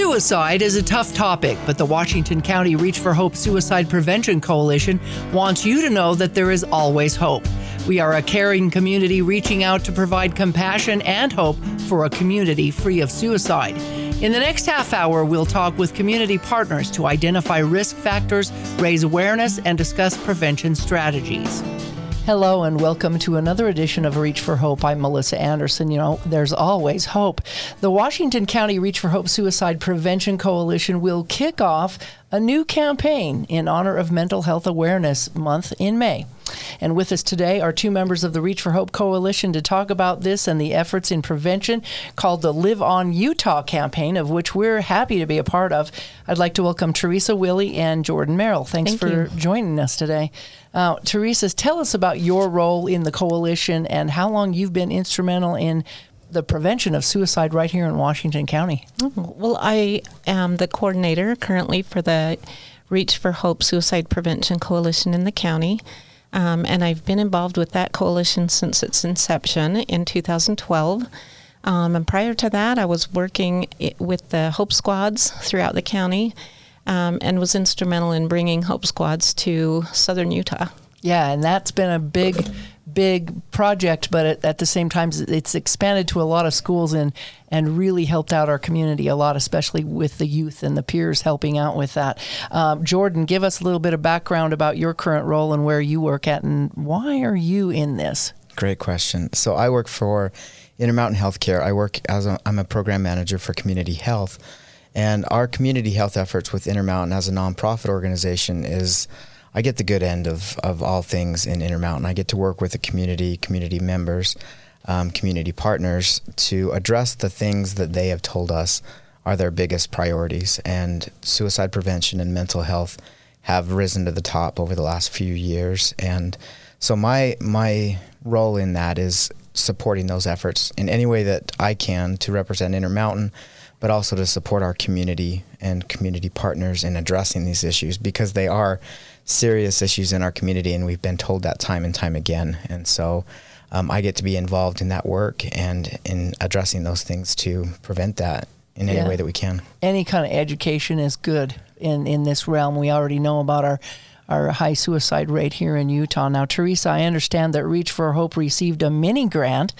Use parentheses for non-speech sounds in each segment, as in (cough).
Suicide is a tough topic, but the Washington County Reach for Hope Suicide Prevention Coalition wants you to know that there is always hope. We are a caring community reaching out to provide compassion and hope for a community free of suicide. In the next half hour, we'll talk with community partners to identify risk factors, raise awareness, and discuss prevention strategies. Hello and welcome to another edition of Reach for Hope. I'm Melissa Anderson. You know, there's always hope. The Washington County Reach for Hope Suicide Prevention Coalition will kick off a new campaign in honor of Mental Health Awareness Month in May. And with us today are two members of the Reach for Hope Coalition to talk about this and the efforts in prevention called the Live On Utah campaign, of which we're happy to be a part of. I'd like to welcome Teresa Willie and Jordan Merrill. Thanks Thank for you. joining us today. Uh, Teresa, tell us about your role in the coalition and how long you've been instrumental in the prevention of suicide right here in Washington County. Well, I am the coordinator currently for the Reach for Hope Suicide Prevention Coalition in the county. Um, and I've been involved with that coalition since its inception in 2012. Um, and prior to that, I was working with the Hope Squads throughout the county um, and was instrumental in bringing Hope Squads to southern Utah. Yeah, and that's been a big, big project, but at, at the same time, it's expanded to a lot of schools and, and really helped out our community a lot, especially with the youth and the peers helping out with that. Um, Jordan, give us a little bit of background about your current role and where you work at, and why are you in this? Great question. So I work for Intermountain Healthcare. I work as a, I'm a program manager for community health, and our community health efforts with Intermountain as a nonprofit organization is I get the good end of, of all things in Intermountain. I get to work with the community, community members, um, community partners to address the things that they have told us are their biggest priorities. And suicide prevention and mental health have risen to the top over the last few years. And so my my role in that is supporting those efforts in any way that I can to represent Intermountain, but also to support our community and community partners in addressing these issues because they are serious issues in our community, and we've been told that time and time again. And so. Um, I get to be involved in that work and in addressing those things to prevent that in any Yeah. way that we can. Any kind of education is good in, in this realm. We already know about our our high suicide rate here in Utah. Now, Teresa, I understand that Reach for Hope received a mini grant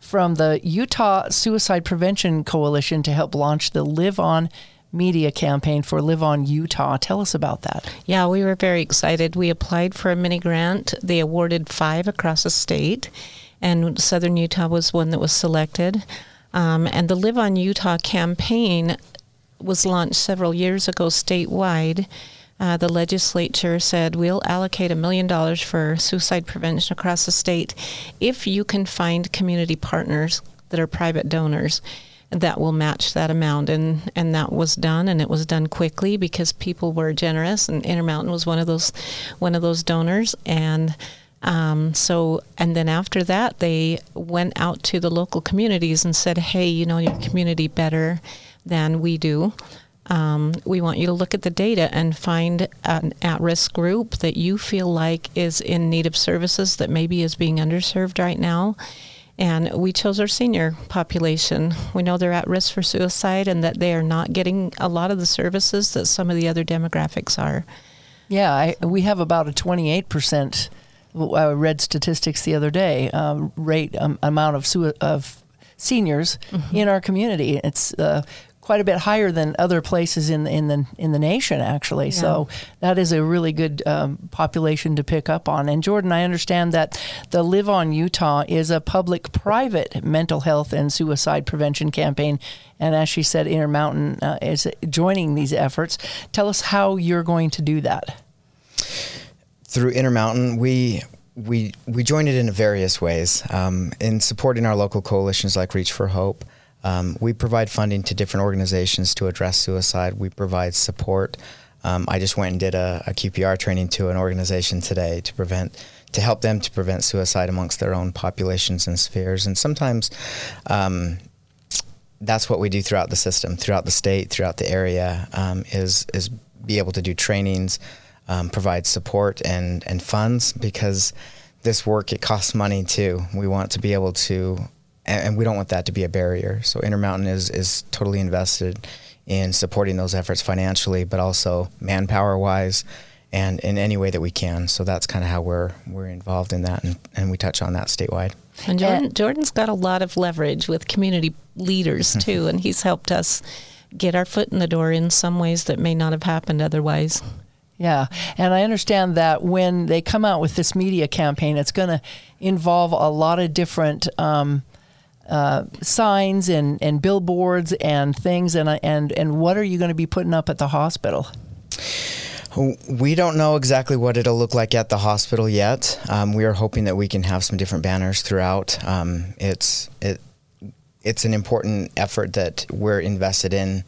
from the Utah Suicide Prevention Coalition to help launch the Live On Media campaign for Live On Utah. Tell us about that. Yeah, we were very excited. We applied for a mini grant. They awarded five across the state, and Southern Utah was one that was selected. Um, and the Live on Utah campaign was launched several years ago statewide. Uh, the legislature said we'll allocate a million dollars for suicide prevention across the state if you can find community partners that are private donors that will match that amount. And and that was done and it was done quickly because people were generous and Intermountain was one of those one of those donors. And um, so and then after that they went out to the local communities and said hey you know your community better than we do. Um, we want you to look at the data and find an at-risk group that you feel like is in need of services that maybe is being underserved right now and we chose our senior population. We know they're at risk for suicide and that they are not getting a lot of the services that some of the other demographics are. Yeah, I, we have about a 28%. I read statistics the other day. Uh, rate um, amount of sui- of seniors in our community. It's uh, quite a bit higher than other places in in the in the nation, actually. So that is a really good um, population to pick up on. And Jordan, I understand that the Live On Utah is a public-private mental health and suicide prevention campaign. And as she said, Intermountain uh, is joining these efforts. Tell us how you're going to do that. through Intermountain, we we we joined it in various ways. Um, in supporting our local coalitions like Reach for Hope, um, we provide funding to different organizations to address suicide. We provide support. Um, I just went and did a, a QPR training to an organization today to prevent to help them to prevent suicide amongst their own populations and spheres. And sometimes. Um, that's what we do throughout the system, throughout the state, throughout the area, um, is is be able to do trainings, um, provide support and and funds because this work it costs money too. We want to be able to, and, and we don't want that to be a barrier. So Intermountain is is totally invested in supporting those efforts financially, but also manpower wise and in any way that we can. So that's kind of how we're we're involved in that, and, and we touch on that statewide. And Jordan, Jordan's got a lot of leverage with community leaders too, and he's helped us get our foot in the door in some ways that may not have happened otherwise. Yeah, and I understand that when they come out with this media campaign, it's going to involve a lot of different um, uh, signs and, and billboards and things. And and and what are you going to be putting up at the hospital? We don't know exactly what it'll look like at the hospital yet. Um, we are hoping that we can have some different banners throughout. Um, it's it it's an important effort that we're invested in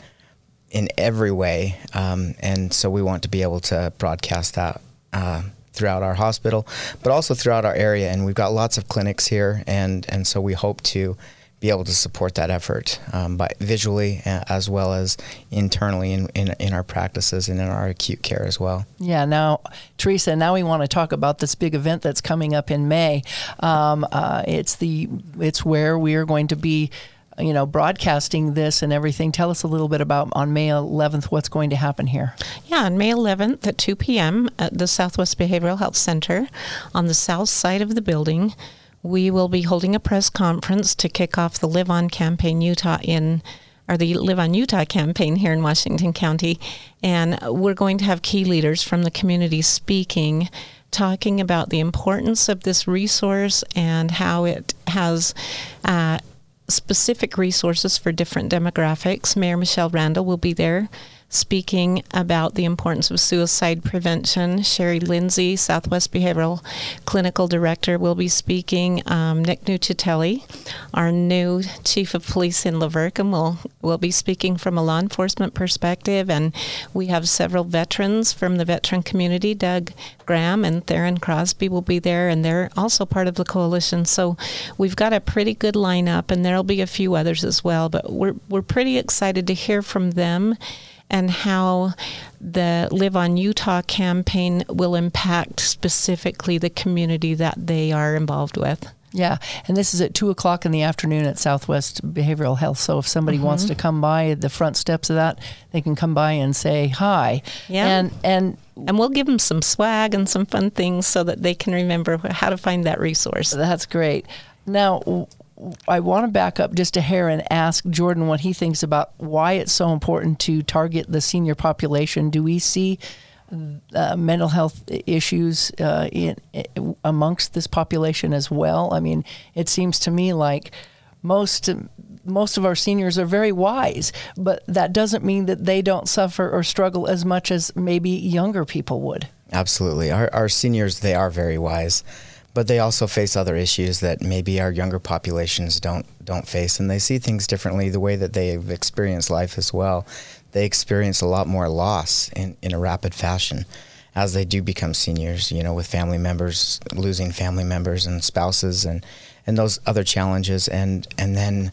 in every way, um, and so we want to be able to broadcast that. Uh, throughout our hospital, but also throughout our area, and we've got lots of clinics here, and and so we hope to be able to support that effort um, by visually uh, as well as internally in, in, in, our practices and in our acute care as well. Yeah. Now, Teresa, now we want to talk about this big event that's coming up in May. Um, uh, it's the it's where we are going to be. You know, broadcasting this and everything. Tell us a little bit about on May 11th what's going to happen here. Yeah, on May 11th at 2 p.m. at the Southwest Behavioral Health Center on the south side of the building we will be holding a press conference to kick off the Live On campaign Utah in or the Live on Utah campaign here in Washington County. And we're going to have key leaders from the community speaking, talking about the importance of this resource and how it has. Uh, specific resources for different demographics. Mayor Michele Randall will be there speaking about the importance of suicide prevention. Sherry Lindsay, Southwest Behavioral Clinical Director, will be speaking. Um, Nick Nucitelli, our new Chief of Police in La Verkin, will, will be speaking from a law enforcement perspective. And we have several veterans from the veteran community. Doug Graham and Theron Crosby will be there, and they're also part of the coalition. So we've got a pretty good lineup, and there'll be a few others as well. But we're, we're pretty excited to hear from them and how the Live on Utah campaign will impact specifically the community that they are involved with. Yeah, and this is at two o'clock in the afternoon at Southwest Behavioral Health. So if somebody mm-hmm. wants to come by the front steps of that, they can come by and say hi. Yeah, and and and we'll give them some swag and some fun things so that they can remember how to find that resource. That's great. Now, I want to back up just a hair and ask Jordan what he thinks about why it's so important to target the senior population. Do we see uh, mental health issues uh, in, in, amongst this population as well? I mean, it seems to me like most most of our seniors are very wise, but that doesn't mean that they don't suffer or struggle as much as maybe younger people would. Absolutely, our, our seniors they are very wise but they also face other issues that maybe our younger populations don't don't face and they see things differently the way that they've experienced life as well. They experience a lot more loss in, in a rapid fashion as they do become seniors you know with family members losing family members and spouses and and those other challenges and and then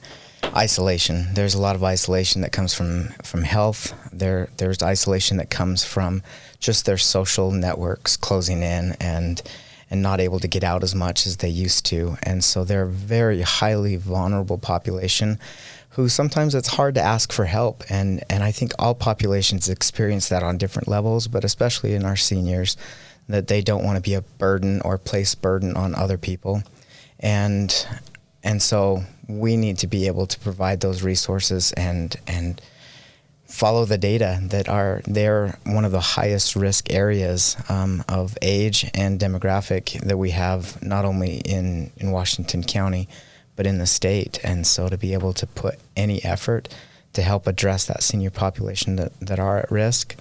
isolation. There's a lot of isolation that comes from from health. There there's isolation that comes from just their social networks closing in and and not able to get out as much as they used to. And so they're a very highly vulnerable population who sometimes it's hard to ask for help. And, and I think all populations experience that on different levels, but especially in our seniors, that they don't want to be a burden or place burden on other people. And, and so we need to be able to provide those resources and, and follow the data that are they're one of the highest risk areas um, of age and demographic that we have not only in, in Washington County but in the state. And so to be able to put any effort to help address that senior population that, that are at risk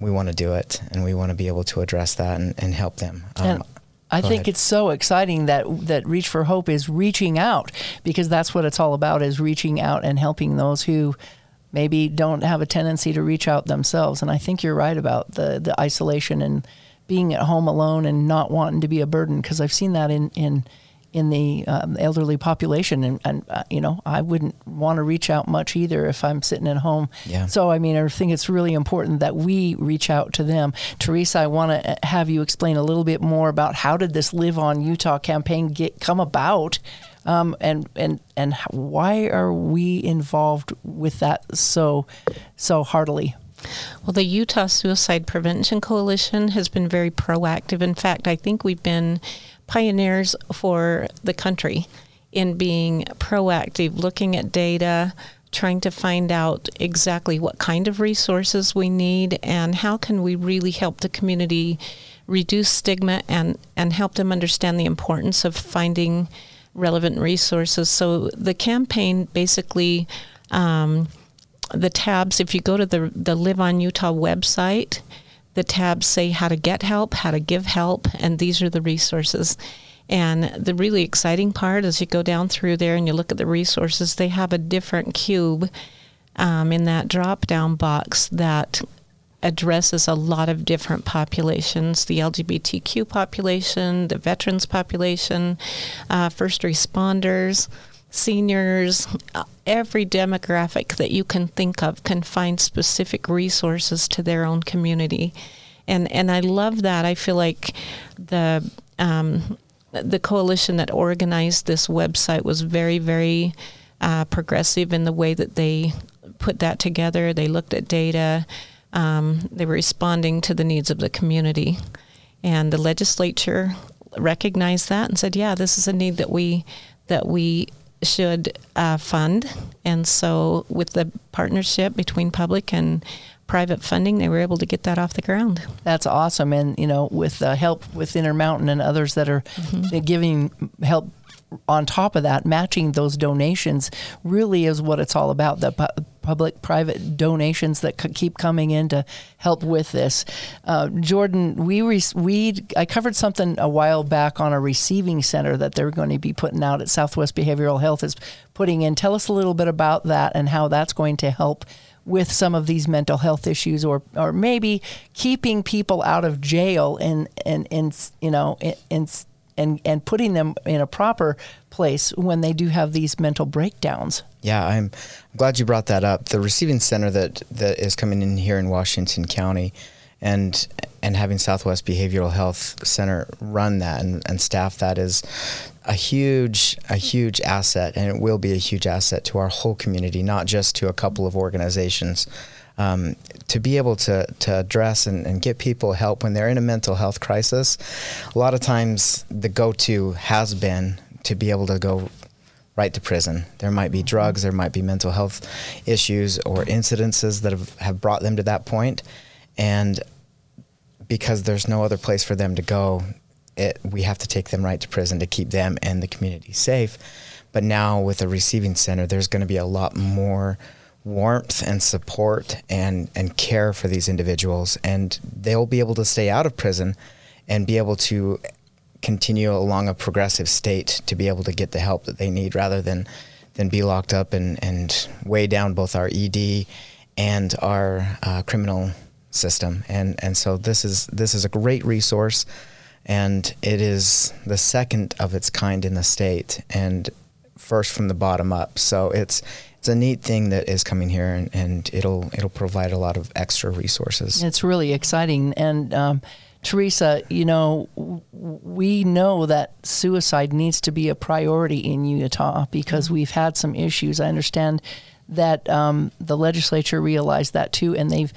we want to do it and we want to be able to address that and, and help them. Um, I think ahead. it's so exciting that that Reach for Hope is reaching out because that's what it's all about is reaching out and helping those who maybe don't have a tendency to reach out themselves. And I think you're right about the, the isolation and being at home alone and not wanting to be a burden because I've seen that in, in in the um, elderly population, and, and uh, you know I wouldn't want to reach out much either if I'm sitting at home. Yeah. So I mean, I think it's really important that we reach out to them. Teresa, I want to have you explain a little bit more about how did this Live on Utah campaign get come about, um, and and and why are we involved with that so so heartily? Well, the Utah Suicide Prevention Coalition has been very proactive. In fact, I think we've been pioneers for the country in being proactive, looking at data, trying to find out exactly what kind of resources we need and how can we really help the community reduce stigma and, and help them understand the importance of finding relevant resources. So the campaign basically um, the tabs, if you go to the, the Live on Utah website, the tabs say how to get help, how to give help, and these are the resources. And the really exciting part is you go down through there and you look at the resources, they have a different cube um, in that drop down box that addresses a lot of different populations the LGBTQ population, the veterans population, uh, first responders seniors, uh, every demographic that you can think of can find specific resources to their own community. And, and I love that. I feel like the, um, the coalition that organized this website was very, very uh, progressive in the way that they put that together. They looked at data. Um, they were responding to the needs of the community. And the legislature recognized that and said, yeah, this is a need that we that we should uh, fund. And so, with the partnership between public and private funding, they were able to get that off the ground. That's awesome. And, you know, with uh, help with Intermountain and others that are mm-hmm. giving help on top of that, matching those donations really is what it's all about. The public private donations that keep coming in to help with this. Uh, Jordan, we re- we I covered something a while back on a receiving center that they're going to be putting out at Southwest Behavioral Health is putting in. Tell us a little bit about that and how that's going to help with some of these mental health issues or or maybe keeping people out of jail and and, and you know in, in and and putting them in a proper place when they do have these mental breakdowns. Yeah, I'm glad you brought that up. The receiving center that that is coming in here in Washington County and and having Southwest Behavioral Health Center run that and, and staff that is a huge a huge asset and it will be a huge asset to our whole community, not just to a couple of organizations um, to be able to, to address and, and get people help when they're in a mental health crisis, a lot of times the go to has been to be able to go right to prison. There might be drugs, there might be mental health issues or incidences that have, have brought them to that point. And because there's no other place for them to go, it, we have to take them right to prison to keep them and the community safe. But now with a receiving center, there's going to be a lot more warmth and support and, and care for these individuals. And they'll be able to stay out of prison and be able to continue along a progressive state to be able to get the help that they need rather than, than be locked up and, and weigh down both our ED and our uh, criminal system. And, and so this is, this is a great resource and it is the second of its kind in the state and first from the bottom up. So it's, it's a neat thing that is coming here, and, and it'll it'll provide a lot of extra resources. It's really exciting, and um, Teresa, you know, we know that suicide needs to be a priority in Utah because mm-hmm. we've had some issues. I understand that um, the legislature realized that too, and they've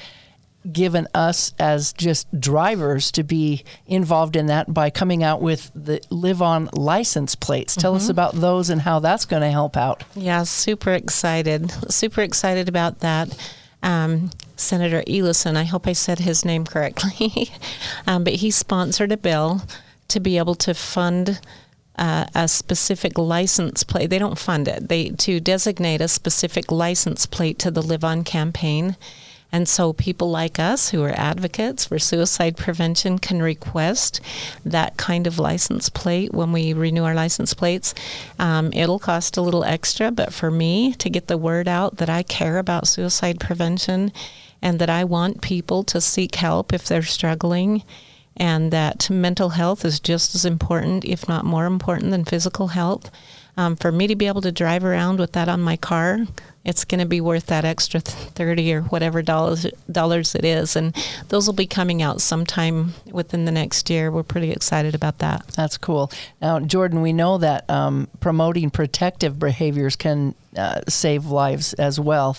given us as just drivers to be involved in that by coming out with the live on license plates. Tell mm-hmm. us about those and how that's going to help out. Yeah, super excited. Super excited about that. Um, Senator Eliason, I hope I said his name correctly, (laughs) um, but he sponsored a bill to be able to fund uh, a specific license plate. They don't fund it. They to designate a specific license plate to the Live On campaign and so people like us who are advocates for suicide prevention can request that kind of license plate when we renew our license plates. Um, it'll cost a little extra, but for me to get the word out that I care about suicide prevention and that I want people to seek help if they're struggling and that mental health is just as important, if not more important, than physical health. Um, for me to be able to drive around with that on my car, it's going to be worth that extra 30 or whatever dollars dollars it is. And those will be coming out sometime within the next year. We're pretty excited about that. That's cool. Now jordan we know that um, promoting protective behaviors can uh, save lives as well.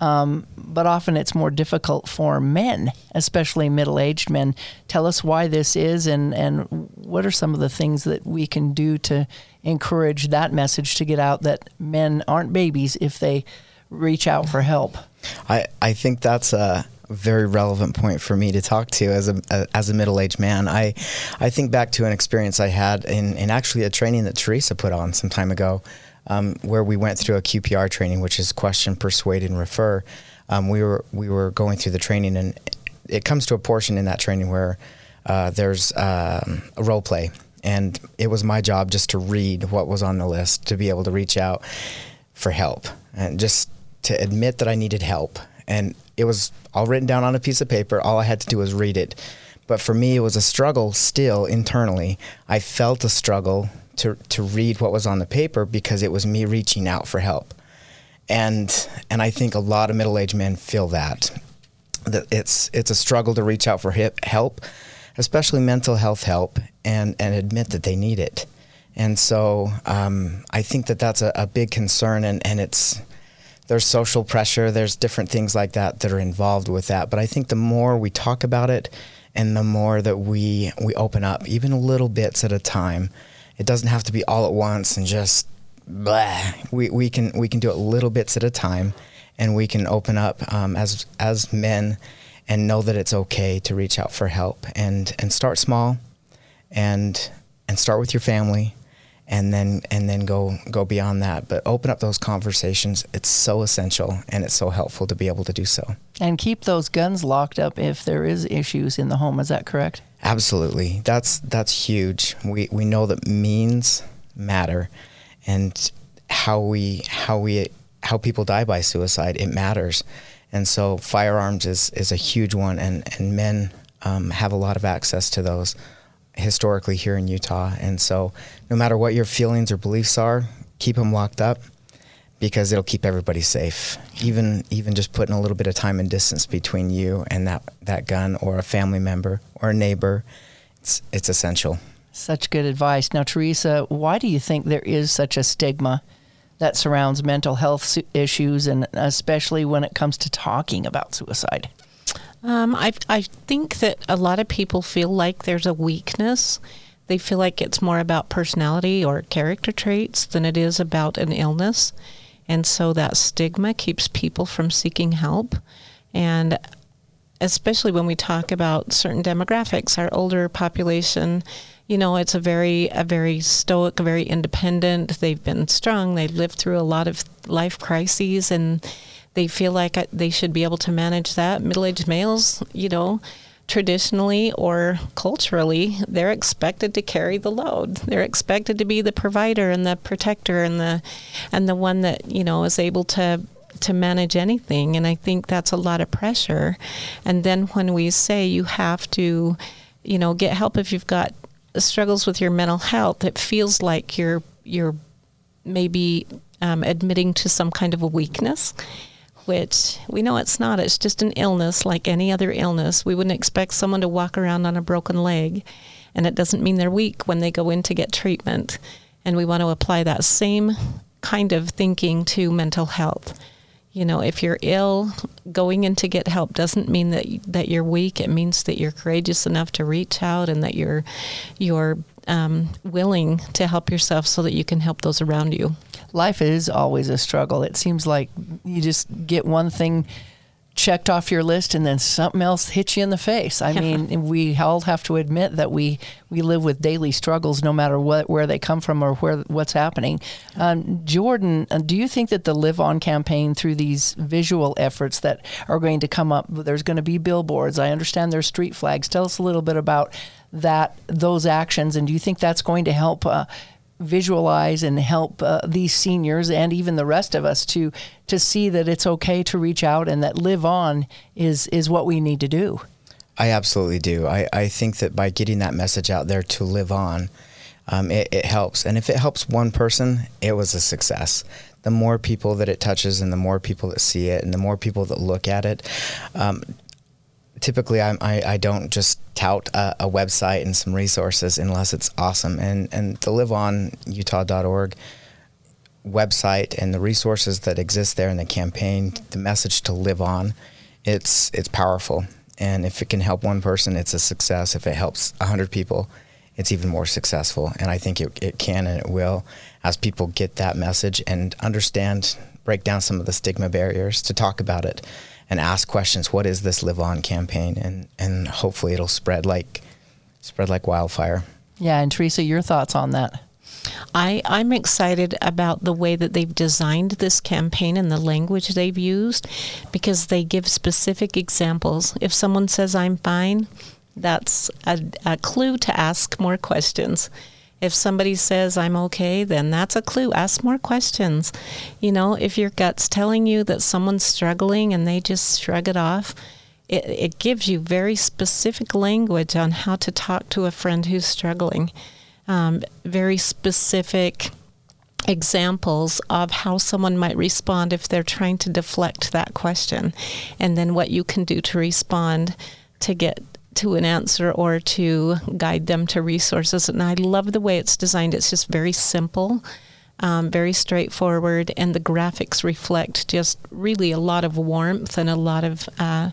Um, but often it's more difficult for men, especially middle aged men. Tell us why this is and, and what are some of the things that we can do to encourage that message to get out that men aren't babies if they reach out for help? I, I think that's a very relevant point for me to talk to as a, as a middle aged man. I I think back to an experience I had in, in actually a training that Teresa put on some time ago um, where we went through a QPR training, which is question, persuade, and refer. Um, we were we were going through the training, and it comes to a portion in that training where uh, there's um, a role play, and it was my job just to read what was on the list to be able to reach out for help and just to admit that I needed help. And it was all written down on a piece of paper. All I had to do was read it. But for me, it was a struggle still internally. I felt a struggle to to read what was on the paper because it was me reaching out for help. And and I think a lot of middle-aged men feel that that it's it's a struggle to reach out for help, especially mental health help, and and admit that they need it. And so um, I think that that's a, a big concern, and and it's there's social pressure, there's different things like that that are involved with that. But I think the more we talk about it, and the more that we we open up, even a little bits at a time, it doesn't have to be all at once and just blah. We, we can we can do it little bits at a time, and we can open up um, as as men and know that it's okay to reach out for help and and start small, and and start with your family, and then and then go go beyond that. But open up those conversations. It's so essential and it's so helpful to be able to do so. And keep those guns locked up if there is issues in the home. Is that correct? Absolutely. That's that's huge. We we know that means matter and how we how we how people die by suicide it matters. And so firearms is is a huge one and and men um, have a lot of access to those historically here in Utah. And so no matter what your feelings or beliefs are, keep them locked up because it'll keep everybody safe. Even even just putting a little bit of time and distance between you and that that gun or a family member or a neighbor, it's it's essential. Such good advice. Now, Teresa, why do you think there is such a stigma that surrounds mental health issues, and especially when it comes to talking about suicide? Um, I I think that a lot of people feel like there's a weakness. They feel like it's more about personality or character traits than it is about an illness. And so that stigma keeps people from seeking help. And especially when we talk about certain demographics, our older population, you know, it's a very, a very stoic, very independent. They've been strong. They've lived through a lot of life crises and they feel like uh, they should be able to manage that. Middle aged males, you know, traditionally or culturally, they're expected to carry the load. They're expected to be the provider and the protector and the and the one that, you know, is able to to manage anything and I think that's a lot of pressure. And then when we say you have to, you know, get help if you've got struggles with your mental health, it feels like you're you're maybe um, admitting to some kind of a weakness which we know it's not. It's just an illness like any other illness. We wouldn't expect someone to walk around on a broken leg, and it doesn't mean they're weak when they go in to get treatment. And we want to apply that same kind of thinking to mental health. You know, if you're ill, going in to get help doesn't mean that that you're weak. It means that you're courageous enough to reach out and that you're you're um, willing to help yourself so that you can help those around you life is always a struggle. It seems like you just get one thing checked off your list and then something else hits you in the face. I (laughs) mean, we all have to admit that we, we live with daily struggles no matter what where they come from or where what's happening. Um, Jordan, uh, do you think that the Live On campaign through these visual efforts that are going to come up, there's going to be billboards. I understand there's street flags. Tell us a little bit about that those actions and do you think that's going to help uh, visualize and help uh, these seniors and even the rest of us to to see that it's okay to reach out and that live on is is what we need to do. I absolutely do. I, I think that by getting that message out there to live on, um, it, it helps. And if it helps one person, it was a success. The more people that it touches and the more people that see it and the more people that look at it, um, typically I, I, I, don't just tout a, a, website and some resources unless it's awesome. And, and the liveonutah.org website and the resources that exist there in the campaign, the message to live on, it's, it's powerful. And if it can help one person, it's a success. If it helps 100 people, it's even more successful. And I think it, it can and it will as people get that message and understand, break down some of the stigma barriers to talk about it and ask questions. What is this Live On campaign? And, and hopefully it'll spread like, spread like wildfire. Yeah. And Teresa, your thoughts on that? I, I'm excited about the way that they've designed this campaign and the language they've used because they give specific examples. If someone says, I'm fine, that's a, a clue to ask more questions. If somebody says, I'm okay, then that's a clue. Ask more questions. You know, if your gut's telling you that someone's struggling and they just shrug it off, it, it gives you very specific language on how to talk to a friend who's struggling um, very specific examples of how someone might respond if they're trying to deflect that question, and then what you can do to respond to get to an answer or to guide them to resources. And I love the way it's designed. It's just very simple. Um, very straightforward, and the graphics reflect just really a lot of warmth and a lot of, uh,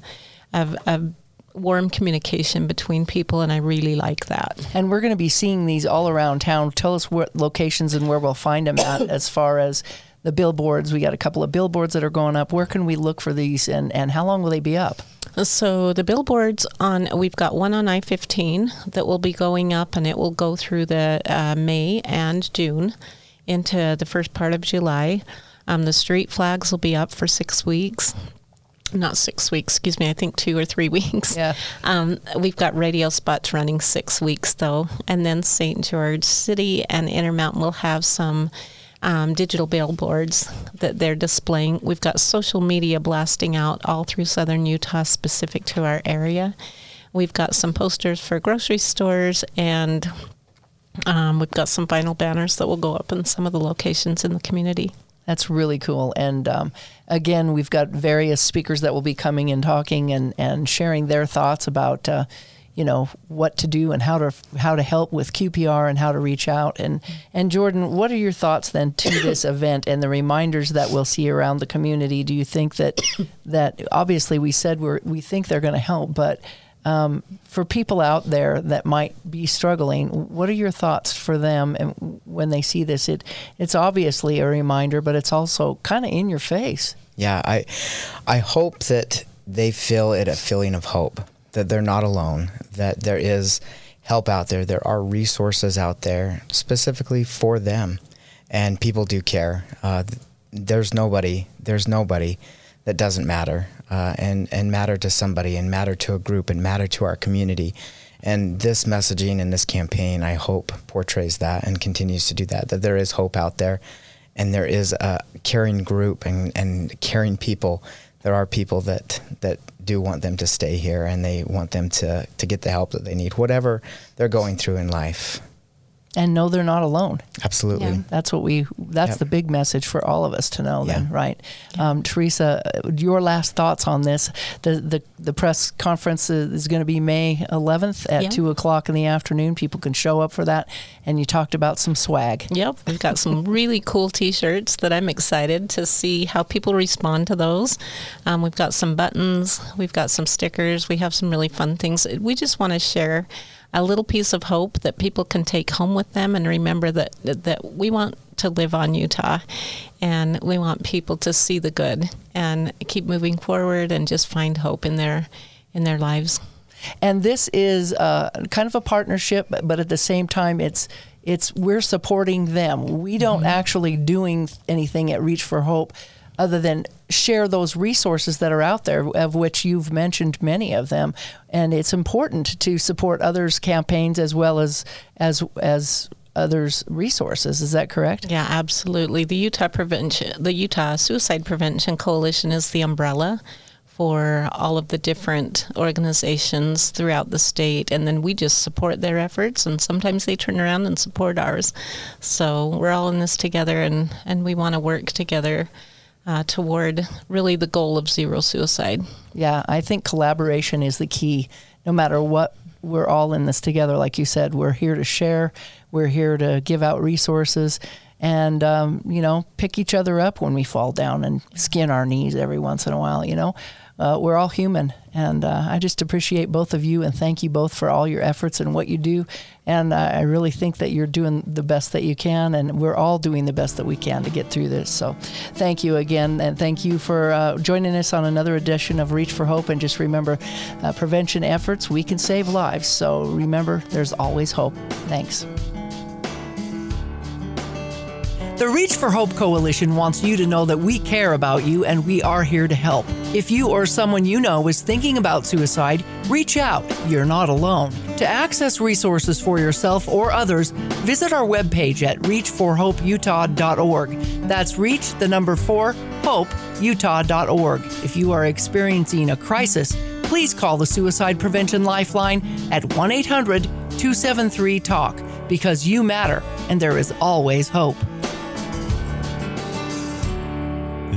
of, of warm communication between people, and I really like that. And we're going to be seeing these all around town. Tell us what locations and where we'll find them at (coughs) as far as the billboards. We got a couple of billboards that are going up. Where can we look for these, and, and how long will they be up? So the billboards on we've got one on I fifteen that will be going up, and it will go through the uh, May and June into the first part of July. Um, the street flags will be up for six weeks not six weeks, excuse me, I think two or three (laughs) weeks. Yeah. Um, we've got radio spots running six weeks though. And then St. George City and Intermountain will have some um, digital billboards that they're displaying. We've got social media blasting out all through southern Utah specific to our area. We've got some posters for grocery stores and um, we've got some vinyl banners that will go up in some of the locations in the community. That's really cool. And um, again, we've got various speakers that will be coming and talking and, and sharing their thoughts about, uh, you know, what to do and how to how to help with QPR and how to reach out. And and Jordan, what are your thoughts then to (coughs) this event and the reminders that we'll see around the community? Do you think that that obviously we said we're we think they're going to help, but um, for people out there that might be struggling, what are your thoughts for them and when they see this? It it's obviously a reminder, but it's also kind of in your face. Yeah, I I hope that they feel it a feeling of hope that they're not alone, that there is help out there, there are resources out there specifically for them, and people do care. Uh, there's nobody, there's nobody that doesn't matter uh, and and matter to somebody and matter to a group and matter to our community. And this messaging and this campaign, I hope, portrays that and continues to do that. That there is hope out there, and there is a caring group and, and caring people. There are people that that do want them to stay here, and they want them to to get the help that they need, whatever they're going through in life and know they're not alone. Absolutely. Yeah. That's what we that's yep. the big message for all of us to know yeah. then, right? Yeah. Um, Teresa, your last thoughts on this. The the, the press conference is going to be May 11th at 2 o'clock in the afternoon. People can show up for that. And you talked about some swag. Yep. We've got some (laughs) really cool t shirts that I'm excited to see how people respond to those. Um, we've got some buttons, we've got some stickers, we have some really fun things. We just want to share a little piece of hope that people can take home with them and remember that that we want to live on Utah and we want people to see the good and keep moving forward and just find hope in their in their lives. And this is uh, kind of a partnership, but at the same time, it's it's we're supporting them. We don't mm-hmm. actually doing anything at Reach for Hope other than share those resources that are out there, of which you've mentioned many of them. And it's important to support others' campaigns as well as as as others' resources. Is that correct? Yeah, absolutely. The Utah Prevention, the Utah Suicide Prevention Coalition is the umbrella for all of the different organizations throughout the state. And then we just support their efforts, and sometimes they turn around and support ours. So we're all in this together, and, and we want to work together. Uh, toward really the goal of zero suicide. Yeah, I think collaboration is the key. No matter what, we're all in this together. Like you said, we're here to share, we're here to give out resources, and um, you know, pick each other up when we fall down and skin our knees every once in a while. You know, uh, we're all human. And uh, I just appreciate both of you and thank you both for all your efforts and what you do. And uh, I really think that you're doing the best that you can, and we're all doing the best that we can to get through this. So thank you again, and thank you for uh, joining us on another edition of Reach for Hope. And just remember, uh, prevention efforts, we can save lives. So remember, there's always hope. Thanks. The Reach for Hope Coalition wants you to know that we care about you and we are here to help. If you or someone you know is thinking about suicide, reach out. You're not alone. To access resources for yourself or others, visit our webpage at reachforhopeutah.org. That's reach the number 4 hopeutah.org. If you are experiencing a crisis, please call the Suicide Prevention Lifeline at 1 800 273 TALK because you matter and there is always hope.